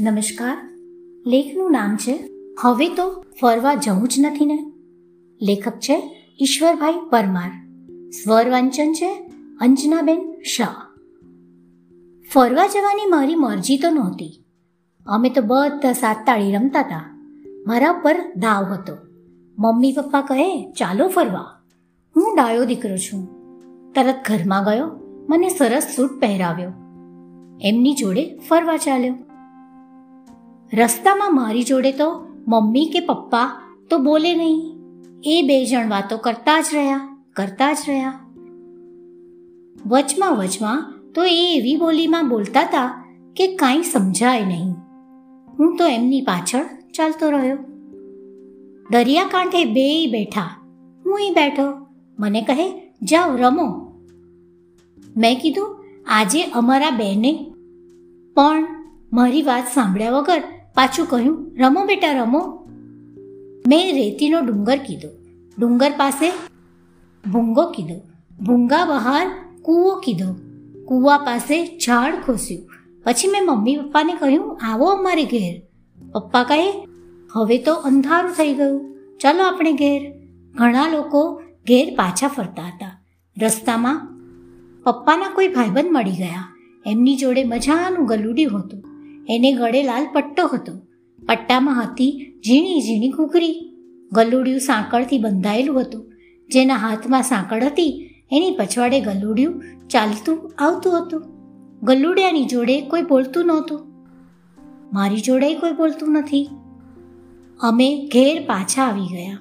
નમસ્કાર. લેખનું નામ છે હવે તો ફરવા જવું જ નથી ને? લેખક છે ઈશ્વરભાઈ પરમાર. સ્વર વાંચન છે અંજનાબેન શાહ. ફરવા જવાની મારી મરજી તો નહોતી. અમે તો બધા સાત તાળી રમતા હતા. મારા પર દાવ હતો. મમ્મી પપ્પા કહે, ચાલો ફરવા. હું ડાયો દીકરો છું. તરત ઘરમાં ગયો. મને સરસ સૂટ પહેરાવ્યો. એમની જોડે ફરવા ચાલ્યો. રસ્તામાં મારી જોડે તો મમ્મી કે પપ્પા તો બોલે નહીં. એ બે જણ વાતો કરતા જ રહ્યા, કરતા જ રહ્યા. વચમાં વચમાં તો એ એવી બોલીમાં બોલતા હતા કે કાંઈ સમજાય નહીં. હું તો એમની પાછળ ચાલતો રહ્યો. દરિયાકાંઠે બે બેઠા. હું એ બેઠો. મને કહે, જાઓ, રમો. મેં કીધું, આજે અમારા બેને. પણ મારી વાત સાંભળ્યા વગર પાછું કહ્યું, રમો બેટા, રમો. મેં રેતીનો ડુંગર કીધો. ડુંગર પાસે ભૂંગો કીધો. ભૂંગા બહાર કૂવો કીધો. કૂવા પાસે ઝાડ ખોસ્યું. પછી મેં મમ્મી પપ્પાને કહ્યું, આવો અમારે ઘેર. પપ્પા કહે, હવે તો અંધારું થઈ ગયું. ચાલો આપણે ઘેર. ઘણા લોકો ઘેર પાછા ફરતા હતા. રસ્તામાં પપ્પાના કોઈ ભાઈબંધ મળી ગયા. એમની જોડે મજાનું ગલુડી હતું. એને ગળે લાલ પટ્ટો હતો. પટ્ટામાં હતી ઝીણી ઝીણી ઘૂઘરી. ગલુડિયું સાંકળથી બંધાયેલું હતું. જેના હાથમાં સાંકળ હતી, એની પછવાડે ગલુડિયું ચાલતું આવતું હતું. ગલુડિયાની જોડે કોઈ બોલતું નહોતું. મારી જોડે કોઈ બોલતું નથી. અમે ઘેર પાછા આવી ગયા.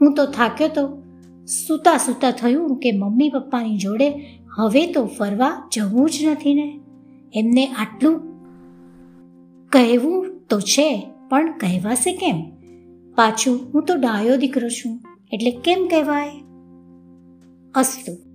હું તો થાક્યો તો સૂતા સૂતા થયું કે મમ્મી પપ્પાની જોડે હવે તો ફરવા જવું જ નથી ને. એમને આટલું કહેવું તો છે, પણ કહેવાશે કેમ? પાછું હું તો ડાયો દીકરો છું, એટલે કેમ કહેવાય? અસ્તુ.